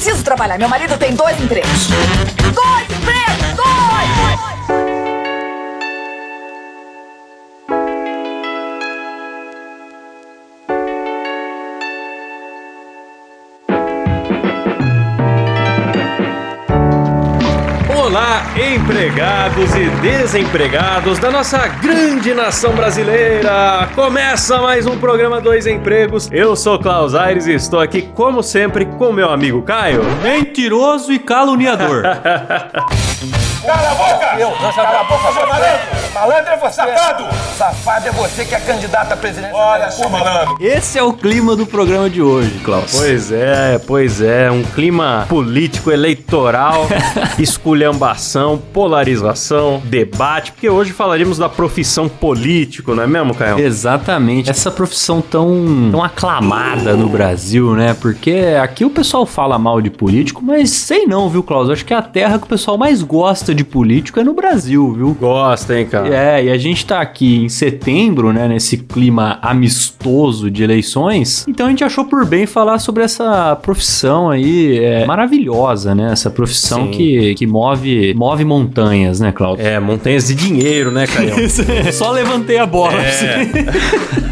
preciso trabalhar. Meu marido tem dois empregos. Empregados e desempregados da nossa grande nação brasileira! Começa mais um programa Dois Empregos. Eu sou Klaus Aires e estou aqui, como sempre, com meu amigo Caio. Mentiroso e caluniador. Cala a boca! Eu, Cala a boca, seu malandro! Malandro é você! Safado! Safado é você que é candidato a presidente. Olha só, malandro! Esse é o clima do programa de hoje, Klaus. Pois é, pois é, um clima político, eleitoral, esculhambação, polarização, debate, porque hoje falaremos da profissão político, não é mesmo, Caio? Exatamente. Essa profissão tão, tão aclamada no Brasil, né? Porque aqui o pessoal fala mal de político, mas sei não, viu, Klaus? Acho que é a terra que o pessoal mais gosta de político é no Brasil, viu? Gosta, hein, cara? É, e a gente tá aqui em setembro, né, nesse clima amistoso de eleições, então a gente achou por bem falar sobre essa profissão aí é, maravilhosa, né? Essa profissão Sim. que, que move, move montanhas, né, Claudio? É, montanhas de dinheiro, né, Caio? Só levantei a bola. pra você. É.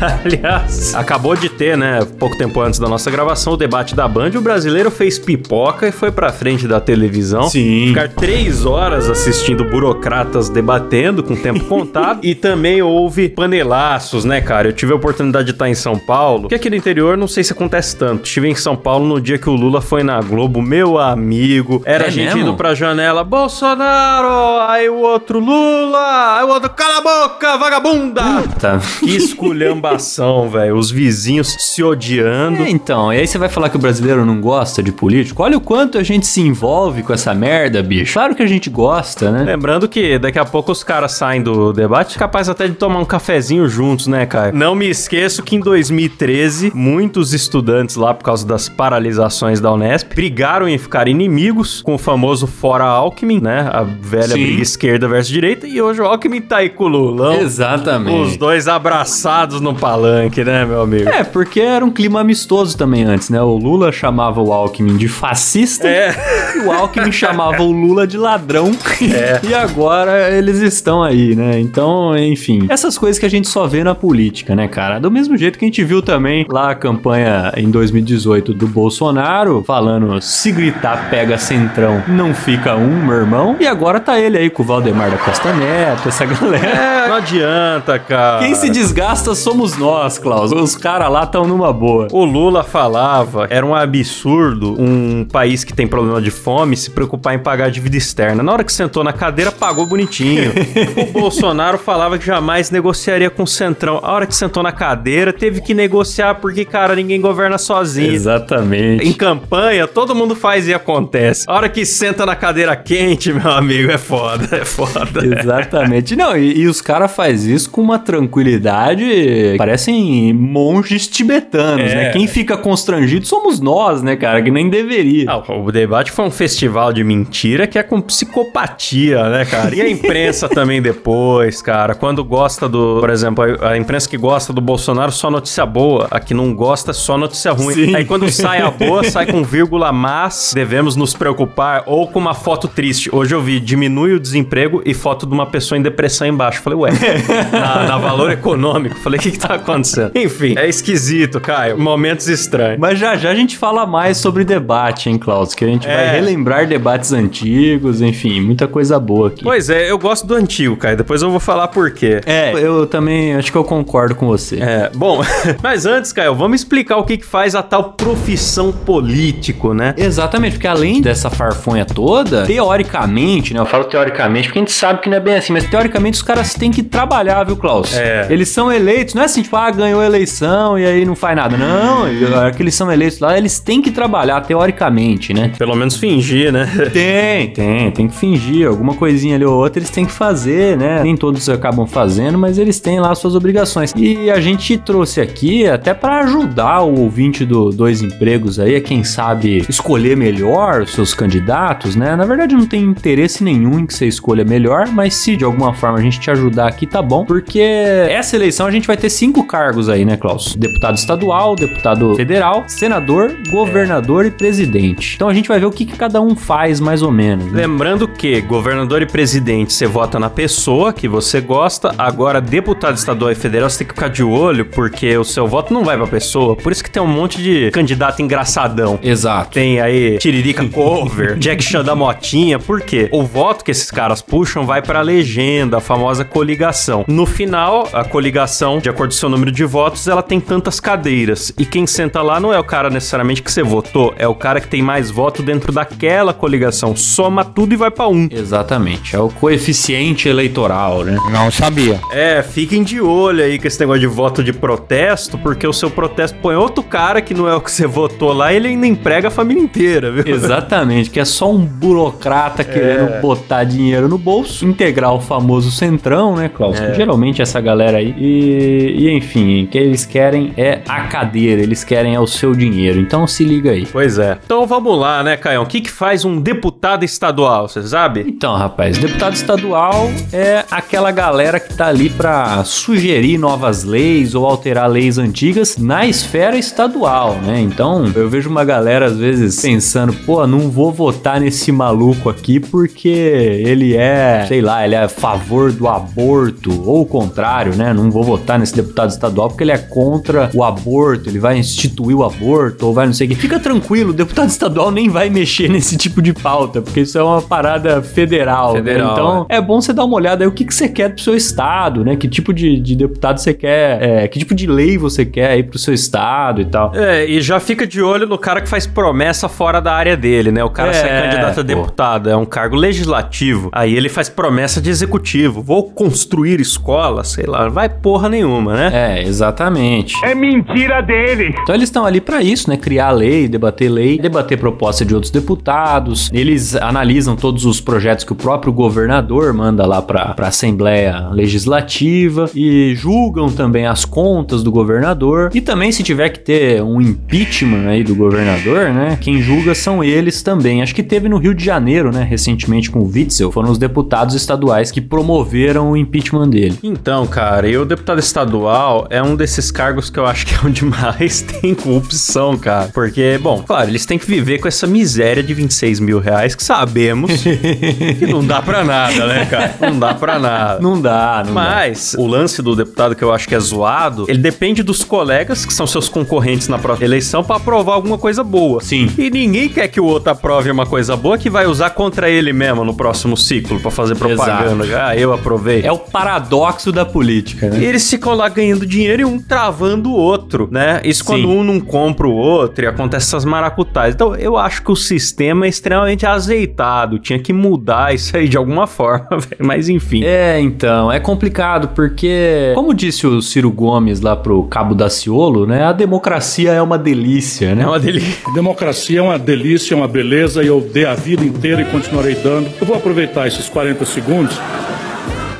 Aliás, acabou de ter, né, pouco tempo antes da nossa gravação, o debate da Band. O brasileiro fez pipoca e foi pra frente da televisão. Sim. Ficar três horas assistindo burocratas debatendo com tempo contado. e também houve panelaços, né, cara? Eu tive a oportunidade de estar em São Paulo, que aqui no interior não sei se acontece tanto. Estive em São Paulo no dia que o Lula foi na Globo, meu amigo. Era É gente mesmo? indo pra janela, Bolsonaro, aí o outro Lula, aí o outro, cala a boca, vagabunda! Tá. Que esculhambação, velho. Os vizinhos se odiando. É, então, e aí você vai falar que o brasileiro não gosta de político? Olha o quanto a gente se envolve com essa merda, bicho. Claro que a gente gosta, né? Lembrando que daqui a pouco os caras saem do debate capaz até de tomar um cafezinho juntos, né, Caio? Não me esqueço que em 2013, muitos estudantes lá, por causa das paralisações da Unesp, brigaram em ficar inimigos com o famoso Fora Alckmin, né? A velha Sim. briga esquerda versus direita. E hoje o Alckmin tá aí com o Lulão. Exatamente. Os dois abraçados no palanque, né, meu amigo? É, porque era um clima amistoso também antes, né? O Lula chamava o Alckmin de fascista É. e o Alckmin chamava o Lula de ladrão. É. E agora eles estão aí, né? Então, enfim. Essas coisas que a gente só vê na política, né, cara? Do mesmo jeito que a gente viu também lá a campanha em 2018 do Bolsonaro, falando se gritar pega centrão, não fica um, meu irmão. E agora tá ele aí com o Valdemar da Costa Neto, essa galera. É, não adianta, cara. Quem se desgasta somos nós, Klaus. Os caras lá estão numa boa. O Lula falava, era um absurdo um país que tem problema de fome se preocupar em pagar a dívida externa. Na hora que sentou na cadeira, pagou bonitinho. o Bolsonaro falava que jamais negociaria com o Centrão. A hora que sentou na cadeira, teve que negociar porque, cara, ninguém governa sozinho. Exatamente. Em campanha, todo mundo faz e acontece. A hora que senta na cadeira quente, meu amigo, é foda, é foda. Exatamente. Não, e, e os caras fazem isso com uma tranquilidade. Parecem monges tibetanos, É. né? Quem fica constrangido somos nós, né, cara? Que nem deveria. Ah, o debate foi um festival de mentira que é com psicopatia, né, cara? E a imprensa também depois, cara. Quando gosta do. Por exemplo, a, a imprensa que gosta do Bolsonaro só notícia boa. A que não gosta só notícia ruim. Sim. Aí quando sai a boa, sai com vírgula, mas devemos nos preocupar. Ou com uma foto triste. Hoje eu vi diminui o desemprego e foto de uma pessoa em depressão embaixo. Falei, ué, na, na valor econômico. Falei, o que, que tá acontecendo? Enfim, é esquisito, Caio. Momentos estranhos. Mas já já a gente fala mais sobre debate, hein, Klaus? Que a gente É. vai relembrar debates antigos, enfim, muita coisa boa aqui. Pois é, eu gosto do antigo, Caio. Depois eu vou falar por quê. É, eu também acho que eu concordo com você. É, bom, mas antes, Caio, vamos explicar o que, que faz a tal profissão político, né? Exatamente, porque além dessa farfonha toda, teoricamente, né? Eu falo teoricamente porque a gente sabe que não é bem assim, mas teoricamente os caras têm que trabalhar, viu, Klaus? É. Eles são eleitos, não é assim, tipo, ah, ganhou a eleição e aí não faz nada. Não, a que eles são eleitos lá, eles têm que trabalhar, teoricamente, né? Pelo menos fingir, né? Tem, tem, tem que fingir. Restringir, alguma coisinha ali ou outra eles têm que fazer, né? Nem todos acabam fazendo, mas eles têm lá suas obrigações. E a gente trouxe aqui até para ajudar o ouvinte do Dois Empregos aí, quem sabe escolher melhor os seus candidatos, né? Na verdade não tem interesse nenhum em que você escolha melhor, mas se de alguma forma a gente te ajudar aqui, tá bom, porque essa eleição a gente vai ter cinco cargos aí, né, Klaus? Deputado estadual, deputado federal, senador, governador e presidente. Então a gente vai ver o que, que cada um faz mais ou menos. Né? Lembrando que governador e presidente você vota na pessoa que você gosta, agora deputado estadual e federal você tem que ficar de olho porque o seu voto não vai pra pessoa. Por isso que tem um monte de candidato engraçadão. Exato. Tem aí Tiririca Cover, Jack Chan da Motinha, por quê? O voto que esses caras puxam vai pra legenda, a famosa coligação. No final, a coligação, de acordo com o seu número de votos, ela tem tantas cadeiras. E quem senta lá não é o cara necessariamente que você votou, é o cara que tem mais voto dentro daquela coligação. Soma tudo e vai pra um. Exatamente. É o coeficiente eleitoral, né? Não sabia. É, fiquem de olho aí com esse negócio de voto de protesto, porque o seu protesto põe outro cara que não é o que você votou lá e ele ainda emprega a família inteira, viu? Exatamente, que é só um burocrata querendo botar dinheiro no bolso, integrar o famoso centrão, né, Klaus? É. Geralmente essa galera aí. E, e enfim, o que eles querem é a cadeira, eles querem é o seu dinheiro. Então se liga aí. Pois é. Então vamos lá, né, Caião? O que, que faz um deputado estadual, você sabe? Então, rapaz, deputado estadual é aquela galera que tá ali pra sugerir novas leis ou alterar leis antigas na esfera estadual, né? Então, eu vejo uma galera às vezes pensando, pô, não vou votar nesse maluco aqui porque ele é, sei lá, ele é a favor do aborto ou o contrário, né? Não vou votar nesse deputado estadual porque ele é contra o aborto, ele vai instituir o aborto ou vai não sei o que. Fica tranquilo, o deputado estadual nem vai mexer nesse tipo de pauta, porque isso é uma parada federal. né? Federal, Então, é bom você dar uma olhada aí o que, que você quer pro seu estado, né? Que tipo de, de deputado você quer, é, que tipo de lei você quer aí pro seu estado e tal. É, e já fica de olho no cara que faz promessa fora da área dele, né? O cara É, se é candidato a pô. deputado, é um cargo legislativo. Aí ele faz promessa de executivo. Vou construir escola, sei lá, não vai porra nenhuma, né? É, exatamente. É mentira dele. Então eles estão ali pra isso, né? Criar lei, debater lei, debater proposta de outros deputados. Eles analisam todos os projetos que o próprio governador manda lá pra, pra Assembleia Legislativa e julgam também as contas do governador. E também, se tiver que ter um impeachment aí do governador, né? Quem julga são eles também. Acho que teve no Rio de Janeiro, né? Recentemente com o Witzel. Foram os deputados estaduais que promoveram o impeachment dele. Então, cara, e o deputado estadual é um desses cargos que eu acho que é onde mais tem corrupção, cara. Porque, bom, claro, eles têm que viver com essa miséria de 26 mil reais que sabemos que não dá pra nada, né, cara? Não dá pra nada. Não dá, não dá. Mas o lance do deputado que eu acho que é zoado, ele depende dos colegas que são seus concorrentes na próxima eleição pra aprovar alguma coisa boa. Sim. E ninguém quer que o outro aprove uma coisa boa que vai usar contra ele mesmo no próximo ciclo pra fazer propaganda. Ah, eu aprovei. É o paradoxo da política, E né? eles ficam lá ganhando dinheiro e um travando o outro, né? Isso quando Sim. um não compra o outro e acontece essas maracutais. Então eu acho que o sistema é extremamente azeitado. Tinha que mudar isso aí de alguma forma, velho. Mas enfim. É, então, é complicado porque, como disse o Ciro Gomes lá pro Cabo Daciolo, né? A democracia é uma delícia, né? É uma delícia. Democracia é uma delícia, é uma beleza e eu dei a vida inteira e continuarei dando. Eu vou aproveitar esses 40 segundos.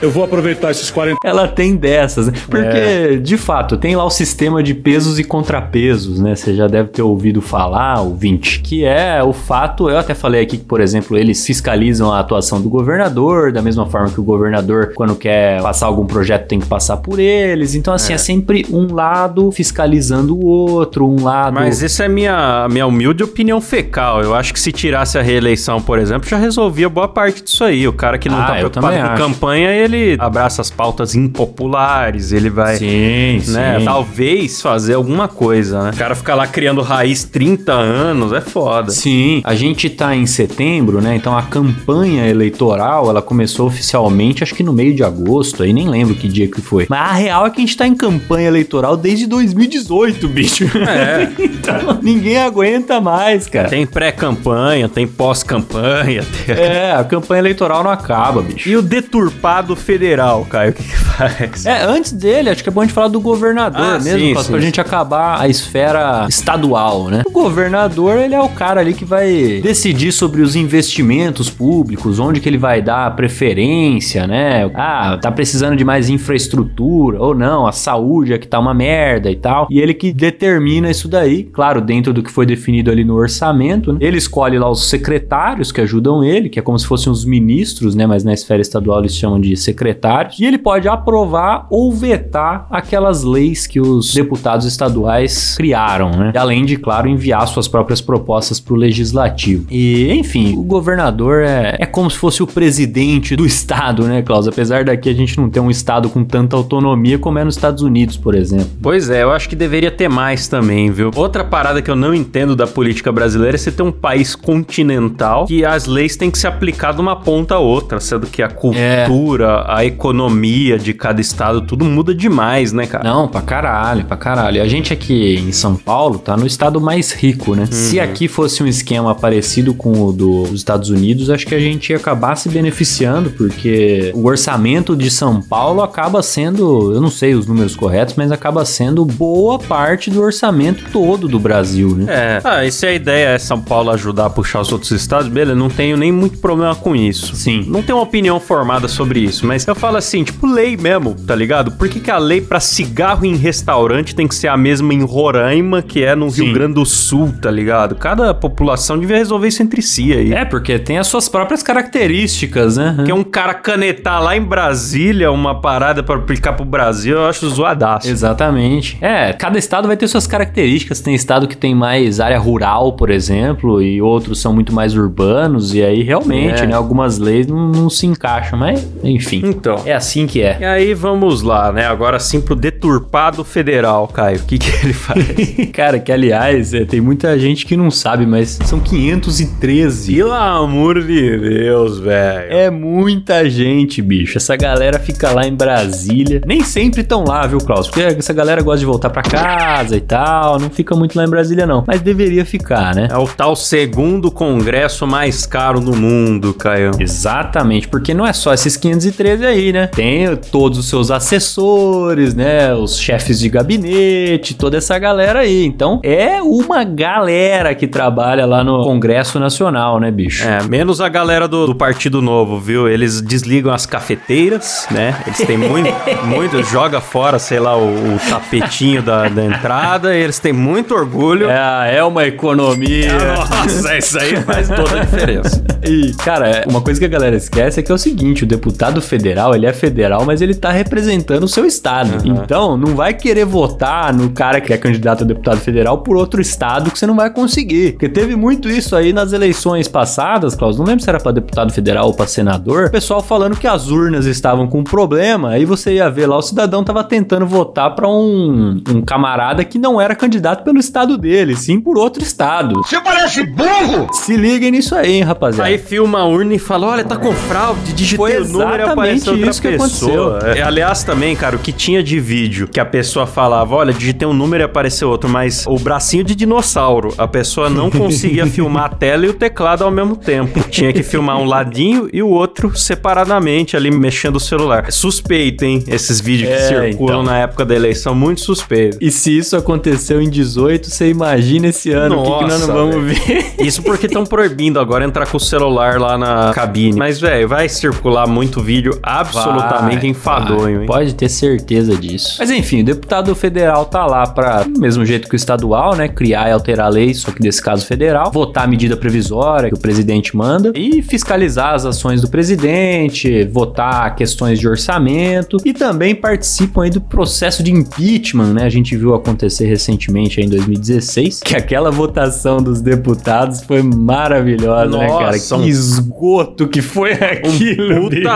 Eu vou aproveitar esses 40 Ela tem dessas, né? Porque, de fato, tem lá o sistema de pesos e contrapesos, né? Você já deve ter ouvido falar, ouvinte, que é o fato, eu até falei aqui que, por exemplo, eles fiscalizam a atuação do governador, da mesma forma que o governador, quando quer passar algum projeto, tem que passar por eles. Então, assim, é, sempre um lado fiscalizando o outro, um lado... Mas isso é minha, minha humilde opinião fecal. Eu acho que se tirasse a reeleição, por exemplo, já resolvia boa parte disso aí. O cara que não Ah, tá preocupado com acho. campanha, ele abraça as pautas impopulares, ele vai. Sim, né? sim. Talvez fazer alguma coisa, né? O cara ficar lá criando raiz 30 anos é foda. Sim, a gente tá em setembro, né? Então a campanha eleitoral, ela começou oficialmente, acho que no meio de agosto, aí nem lembro que dia que foi. Mas a real é que a gente tá em campanha eleitoral desde 2018, bicho. É. então ninguém aguenta mais, cara. Tem pré-campanha, tem pós-campanha. tem- É, a campanha eleitoral não acaba, bicho. E o deturpado federal, Caio, o que, que faz? É, antes dele, acho que é bom a gente falar do governador Ah, mesmo, sim, pra, sim, pra sim. gente acabar a esfera estadual, né? O governador, ele é o cara ali que vai decidir sobre os investimentos públicos, onde que ele vai dar preferência, né? Ah, tá precisando de mais infraestrutura, ou não, a saúde é que tá uma merda e tal. E ele que determina isso daí, claro, dentro do que foi definido ali no orçamento, né? Ele escolhe lá os secretários que ajudam ele, que é como se fossem os ministros, né? Mas na esfera estadual eles chamam de secretários. E ele pode aprovar ou vetar aquelas leis que os deputados estaduais criaram, né? Além de, claro, enviar suas próprias propostas para o legislativo. E, enfim, o governador é, é como se fosse o presidente do estado, né, Klaus? Apesar daqui a gente não ter um estado com tanta autonomia como é nos Estados Unidos, por exemplo. Pois é, eu acho que deveria ter mais também, viu? Outra parada que eu não entendo da política brasileira é você ter um país continental que as leis têm que se aplicar de uma ponta a outra, sendo que a cultura, a economia de cada estado, tudo muda demais, né, cara? Não, pra caralho, pra caralho. A gente aqui em São Paulo tá no estado mais rico, né? Se aqui fosse um esquema parecido com o dos Estados Unidos, acho que a gente ia acabar se beneficiando, porque o orçamento de São Paulo acaba sendo, eu não sei os números corretos, mas acaba sendo boa parte do orçamento todo do Brasil, né? É, ah, e se a ideia é São Paulo ajudar a puxar os outros estados, beleza, não tenho nem muito problema com isso. Sim. Não tenho uma opinião formada sobre isso, mas eu falo assim, tipo, lei mesmo, tá ligado? Por que, que a lei pra cigarro em restaurante tem que ser a mesma em Roraima que é no Sim. Rio Grande do Sul, tá ligado? Cada população devia resolver isso entre si aí. É, porque tem as suas próprias características, né? Que é um cara canetar lá em Brasília uma parada pra aplicar pro Brasil, eu acho zoadaço. Exatamente. É, cada estado vai ter suas características. Tem estado que tem mais área rural, por exemplo, e outros são muito mais urbanos, e aí realmente, É. né, algumas leis não, não se encaixam, mas enfim. Então. É assim que é. E aí vamos lá, né? Agora sim pro deturpado federal, Caio. O que que ele faz? Cara, que aliás, é, tem muita gente que não sabe, mas são 513. Pelo amor de Deus, velho. É muita gente, bicho. Essa galera fica lá em Brasília. Nem sempre tão lá, viu, Klaus? Porque essa galera gosta de voltar pra casa e tal. Não fica muito lá em Brasília, não. Mas deveria ficar, né? É o tal segundo congresso mais caro do mundo, Caio. Exatamente, porque não é só esses 513 aí, né? Tem todos os seus assessores, né? Os chefes de gabinete, toda essa galera aí. Então é uma galera que trabalha lá no Congresso Nacional, né, bicho? É, menos a galera do, do Partido Novo, viu? Eles desligam as cafeteiras, né? Eles têm muito, muito joga fora, sei lá, o, o tapetinho da, da entrada. E eles têm muito orgulho. É, é uma economia. Nossa, isso aí faz toda a diferença. E, cara, uma coisa que a galera esquece é que é o seguinte: o deputado federal, ele é federal, mas ele tá representando o seu estado. Então, não vai querer votar no cara que é candidato a deputado federal por outro estado que você não vai conseguir. Porque teve muito isso aí nas eleições passadas, Klaus. Não lembro se era pra deputado federal ou pra senador. O pessoal falando que as urnas estavam com problema. Aí você ia ver lá, o cidadão tava tentando votar pra um, um camarada que não era candidato pelo estado dele, sim por outro estado. Você parece burro! Se liguem nisso aí, hein, rapaziada. Aí filma a urna e fala: Olha, tá com fraude, digitei Foi o número e apareceu outra isso que pessoa. aconteceu. É, aliás, também, cara, o que tinha de vídeo que a pessoa falava: Olha, digitei um número e apareceu outro, mas o bracinho de dinossauro, a pessoa não conseguia filmar a tela e o teclado ao mesmo tempo. Tinha que filmar um ladinho e o outro separadamente ali mexendo o celular. Suspeito, hein? Esses vídeos que É, circulam então. na época da eleição, muito suspeito. E se isso aconteceu em 18, você imagina esse ano o que, que nós não Nossa, vamos velho. ver. Isso porque estão proibindo agora entrar com o celular lá na cabine. Mas, velho, vai circular muito vídeo absolutamente Vai, enfadonho, vai. hein? Pode ter certeza disso. Mas enfim, o deputado federal tá lá pra, do mesmo jeito que o estadual, né? Criar e alterar leis, só que desse caso federal, votar a medida provisória que o presidente manda e fiscalizar as ações do presidente, votar questões de orçamento e também participam aí do processo de impeachment, né? A gente viu acontecer recentemente aí em 2016, que aquela votação dos deputados foi maravilhosa, né, cara? Nossa, Que um- esgoto que foi aquilo, Puta bicho.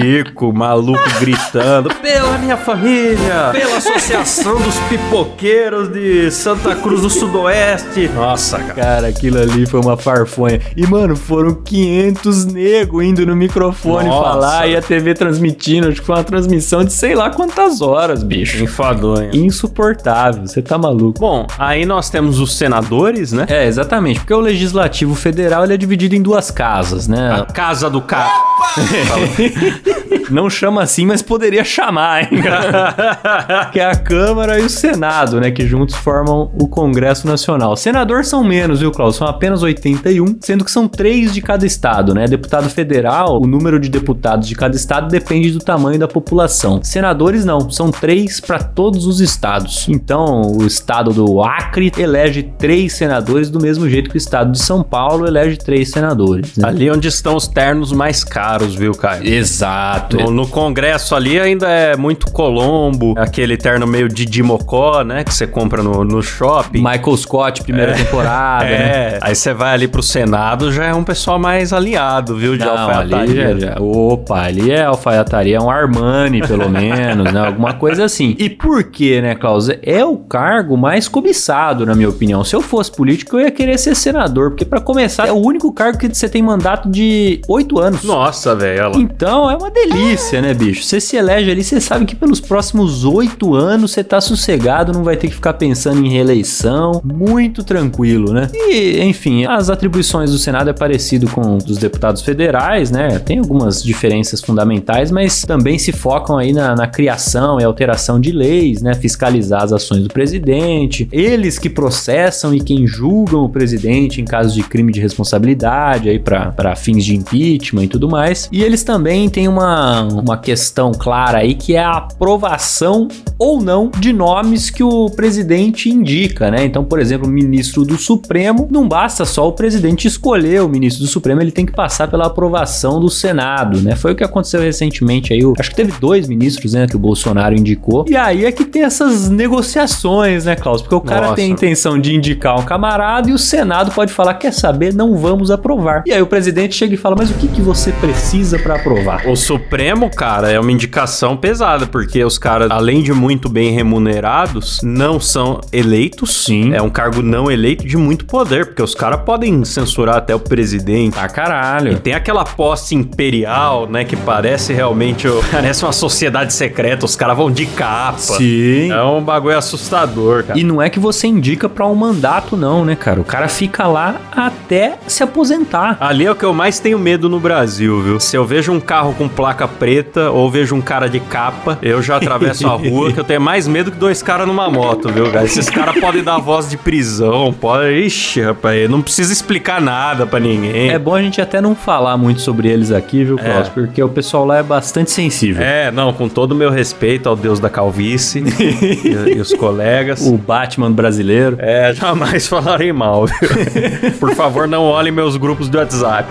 Circo, maluco gritando pela minha família, pela associação dos pipoqueiros de Santa Cruz do Sudoeste. Nossa, cara. Cara, aquilo ali foi uma farfonha. E, mano, foram 500 nego indo no microfone Nossa. falar e a TV transmitindo. Acho que foi uma transmissão de sei lá quantas horas, bicho. Enfadonho. Insuportável, você tá maluco. Bom, aí nós temos os senadores, né? É, exatamente, porque o Legislativo Federal ele é dividido em duas casas, né? A casa do cara. Não chama assim, mas poderia chamar, hein? que é a Câmara e o Senado, né? Que juntos formam o Congresso Nacional. Senador são menos, viu, Klaus? São apenas 81, sendo que são três de cada estado, né? Deputado federal, o número de deputados de cada estado depende do tamanho da população. Senadores não, são três para todos os estados. Então, o estado do Acre elege três senadores do mesmo jeito que o estado de São Paulo elege três senadores. Né? Ali onde estão os ternos mais caros, viu, Caio? Exato. No, no Congresso ali ainda é muito Colombo, aquele terno meio de Dimocó, né? Que você compra no, no shopping. Michael Scott, primeira temporada, né? É, aí você vai ali pro Senado, já é um pessoal mais alinhado, viu? De Não, ali alfaiataria. já- Opa, ali é alfaiataria, é um Armani, pelo menos, né? Alguma coisa assim. E por quê, né, Klaus? É o cargo mais cobiçado, na minha opinião. Se eu fosse político, eu ia querer ser senador, porque pra começar, é o único cargo que você tem mandato de oito anos. Nossa, velho. Então é uma delícia, né, bicho? Você se elege ali, você sabe que pelos próximos oito anos você tá sossegado, não vai ter que ficar pensando em reeleição, muito tranquilo, né? E, enfim, as atribuições do Senado é parecido com dos deputados federais, né? Tem algumas diferenças fundamentais, mas também se focam aí na, na criação e alteração de leis, né? Fiscalizar as ações do presidente, eles que processam e quem julgam o presidente em caso de crime de responsabilidade, aí para fins de impeachment e tudo mais. E eles também têm uma, uma questão clara aí que é a aprovação ou não de nomes que o presidente indica, né? Então, por exemplo, o ministro do Supremo, não basta só o presidente escolher o ministro do Supremo, ele tem que passar pela aprovação do Senado, né? Foi o que aconteceu recentemente aí. Acho que teve dois ministros, né, que o Bolsonaro indicou. E aí é que tem essas negociações, né, Klaus? Porque o cara Nossa. tem a intenção de indicar um camarada e o Senado pode falar, quer saber, não vamos aprovar. E aí o presidente chega e fala, mas o que, que você precisa pra aprovar? O Supremo, cara, é uma indicação pesada, porque os caras, além de muito bem remunerados, não são eleitos. Sim. É um cargo não eleito de muito poder, porque os caras podem censurar até o presidente. E caralho. tem aquela posse imperial, né, que parece realmente parece uma sociedade secreta, os caras vão de capa. Sim. É um bagulho assustador, cara. E não é que você indica pra um mandato, não, né, cara? O cara fica lá até se aposentar. Ali é o que eu mais tenho medo no Brasil, viu? Se eu vejo um carro com placa preta ou vejo um cara de capa, eu já atravesso a rua, que eu tenho mais medo que dois caras numa moto, viu, cara? Esses caras podem dar voz de prisão, pode... Ixi, rapaz, não precisa explicar nada pra ninguém. É bom a gente até não falar muito sobre eles aqui, viu, Klaus? Porque o pessoal lá é bastante sensível. É, não, com todo o meu respeito ao deus da calvície e, e os colegas. O Batman brasileiro. É, jamais falarei mal, viu? Por favor, não olhem meus grupos do WhatsApp.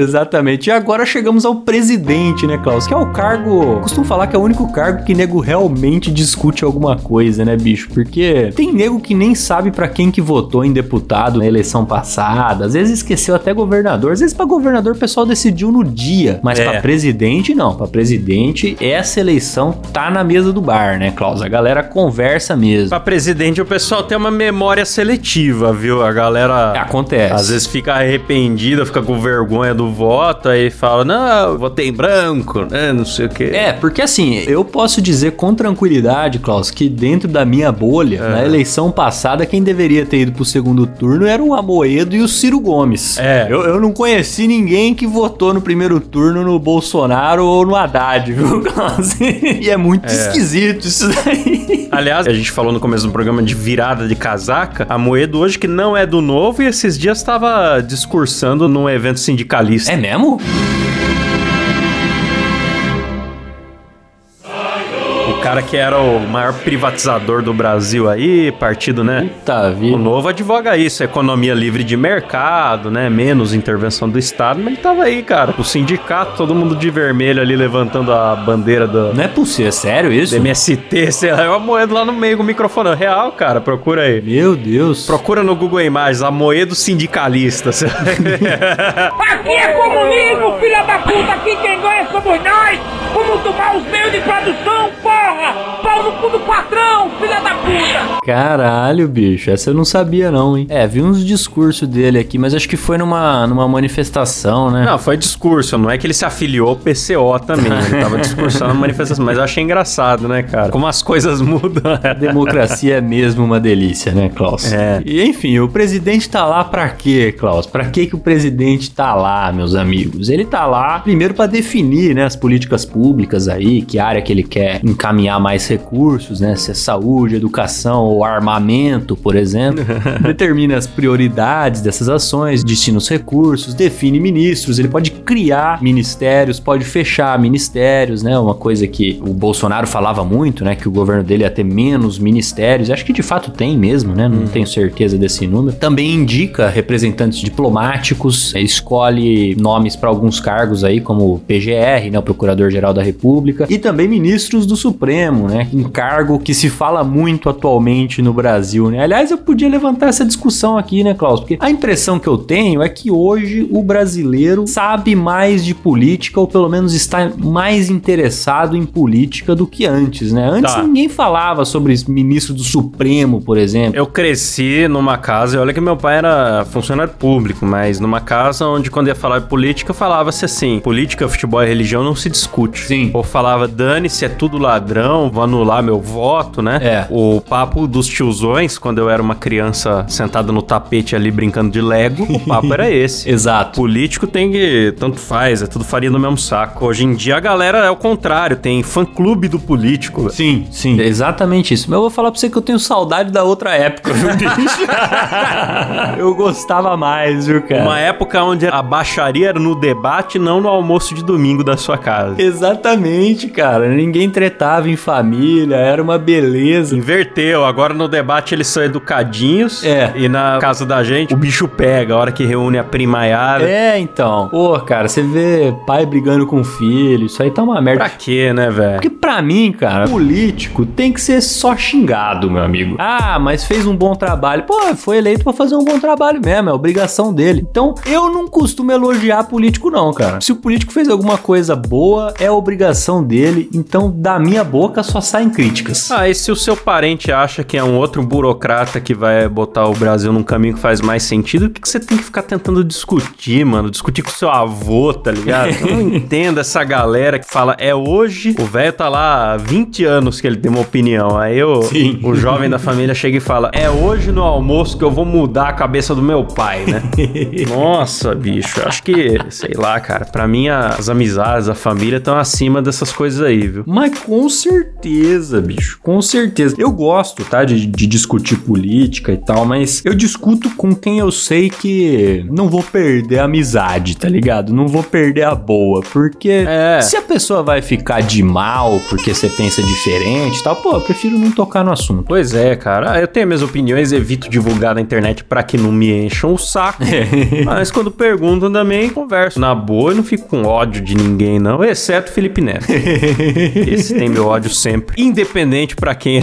Exatamente. E agora chegamos ao presidente, né, Klaus? Que é o cargo. Costumo falar que é o único cargo que nego realmente discute alguma coisa, né, bicho? Porque tem nego que nem sabe pra quem que votou em deputado na eleição passada. Às vezes esqueceu até governador. Às vezes pra governador o pessoal decidiu no dia. Mas É. pra presidente, não. Pra presidente, essa eleição tá na mesa do bar, né, Klaus? A galera conversa mesmo. Pra presidente, o pessoal tem uma memória seletiva, viu? A galera. Acontece. Às vezes fica arrependida, fica com vergonha do voto, aí fala, não, eu votei em branco, né? Não sei o quê. É, porque assim, eu posso dizer com tranquilidade, Klaus, que dentro da minha bolha, É. na eleição passada, quem deveria ter ido pro segundo turno era o Amoedo e o Ciro Gomes. É. Eu, eu não conheci ninguém que votou no primeiro turno no Bolsonaro ou no Haddad, viu, Klaus? e é muito esquisito isso daí. Aliás, a gente falou no começo do programa de virada de casaca. A Moedo hoje, que não é do novo, e esses dias estava discursando num evento sindicalista. É mesmo? Cara que era o maior privatizador do Brasil aí, partido, né? Puta O vida. novo advoga isso, economia livre de mercado, né? Menos intervenção do Estado, mas ele tava aí, cara. O sindicato, todo mundo de vermelho ali levantando a bandeira do, Não é possível, é sério isso? do MST, sei lá, é uma moeda lá no meio com o microfone. Real, cara, procura aí. Meu Deus. Procura no Google Imagens, a moeda sindicalista. Aqui é comunismo, filha da puta! Aqui quem ganha somos nós! Vamos tomar os meios de produção! Pau no saco do patrão, filha da puta! Caralho, bicho, essa eu não sabia não, hein? É, vi uns discursos dele aqui, mas acho que foi numa, numa manifestação, né? Não, foi discurso, não é que ele se afiliou ao PCO também. Ele tava discursando na manifestação, mas eu achei engraçado, né, cara? Como as coisas mudam. Democracia é mesmo uma delícia, né, Klaus? É. E enfim, o presidente tá lá pra quê, Klaus? Pra que que o presidente tá lá, meus amigos? Ele tá lá primeiro pra definir, né, as políticas públicas aí, que área que ele quer encaminhar mais recursos, né, se é saúde, educação ou armamento, por exemplo. Determina as prioridades dessas ações, destina os recursos, define ministros, ele pode criar ministérios, pode fechar ministérios, né? Uma coisa que o Bolsonaro falava muito, né? Que o governo dele ia ter menos ministérios. Acho que de fato tem mesmo, né? Não tenho certeza desse número. Também indica representantes diplomáticos, escolhe nomes para alguns cargos aí, como o PGR, né? O Procurador-Geral da República, e também ministros do Supremo, né? Um cargo que se fala muito atualmente no Brasil, né? Aliás, eu podia levantar essa discussão aqui, né, Klaus? Porque a impressão que eu tenho é que hoje o brasileiro sabe mais de política, ou pelo menos está mais interessado em política do que antes, né? Antes Tá. ninguém falava sobre ministro do Supremo, por exemplo. Eu cresci numa casa, olha que meu pai era funcionário público, mas numa casa onde quando ia falar de política, falava-se assim, política, futebol e religião não se discute. Sim. Ou falava, dane-se, é tudo ladrão, vou anular meu voto, né? É. O papo dos tiozões, quando eu era uma criança sentada no tapete ali brincando de Lego, o papo era esse. Exato. Político tem que. Tanto faz, é tudo farinha no mesmo saco. Hoje em dia a galera é o contrário, tem fã-clube do político. Sim, sim. É exatamente isso. Mas eu vou falar pra você que eu tenho saudade da outra época, viu, bicho? eu gostava mais, viu, cara? Uma época onde a baixaria era no debate, não no almoço de domingo da sua casa. Exatamente, cara. Ninguém tretava em família, era uma beleza. Inverteu, agora no debate eles são educadinhos. É. E na casa da gente, o bicho pega, a hora que reúne a primaiada. É, então. Pô, cara, você vê pai brigando com filho, isso aí tá uma merda. Pra quê, né, velho? Porque pra mim, cara, político tem que ser só xingado, meu amigo. Ah, mas fez um bom trabalho. Pô, foi eleito pra fazer um bom trabalho mesmo, é obrigação dele. Então, eu não costumo elogiar político, não, cara. Se o político fez alguma coisa boa, é obrigação dele. Então, da minha boca só saem críticas. Ah, e se o seu parente acha que é um outro burocrata que vai botar o Brasil num caminho que faz mais sentido, o que, que você tem que ficar tentando discutir, mano? Discutir com seu avô, tá ligado? Eu não entendo essa galera que fala, é hoje, o velho tá lá há 20 anos que ele tem uma opinião. Aí o, Sim. o jovem da família chega e fala, é hoje no almoço que eu vou mudar a cabeça do meu pai, né? Nossa, bicho, acho que, sei lá, cara, pra mim as amizades, a família estão acima dessas coisas aí, viu? Mas com certeza, bicho. Com certeza. Eu gosto, tá? De, de discutir política e tal, mas eu discuto com quem eu sei que não vou perder a amizade, tá ligado? Não vou perder a boa. Porque É. se a pessoa vai ficar de mal porque você pensa diferente e tal, pô, eu prefiro não tocar no assunto. Pois é, cara. Ah, Eu tenho minhas opiniões, evito divulgar na internet pra que não me encham o saco. Mas quando perguntam também, converso. Na boa, eu não fico com ódio de ninguém, não, exceto Felipe Neto. Esse tem meu ódio sempre. Independente pra quem,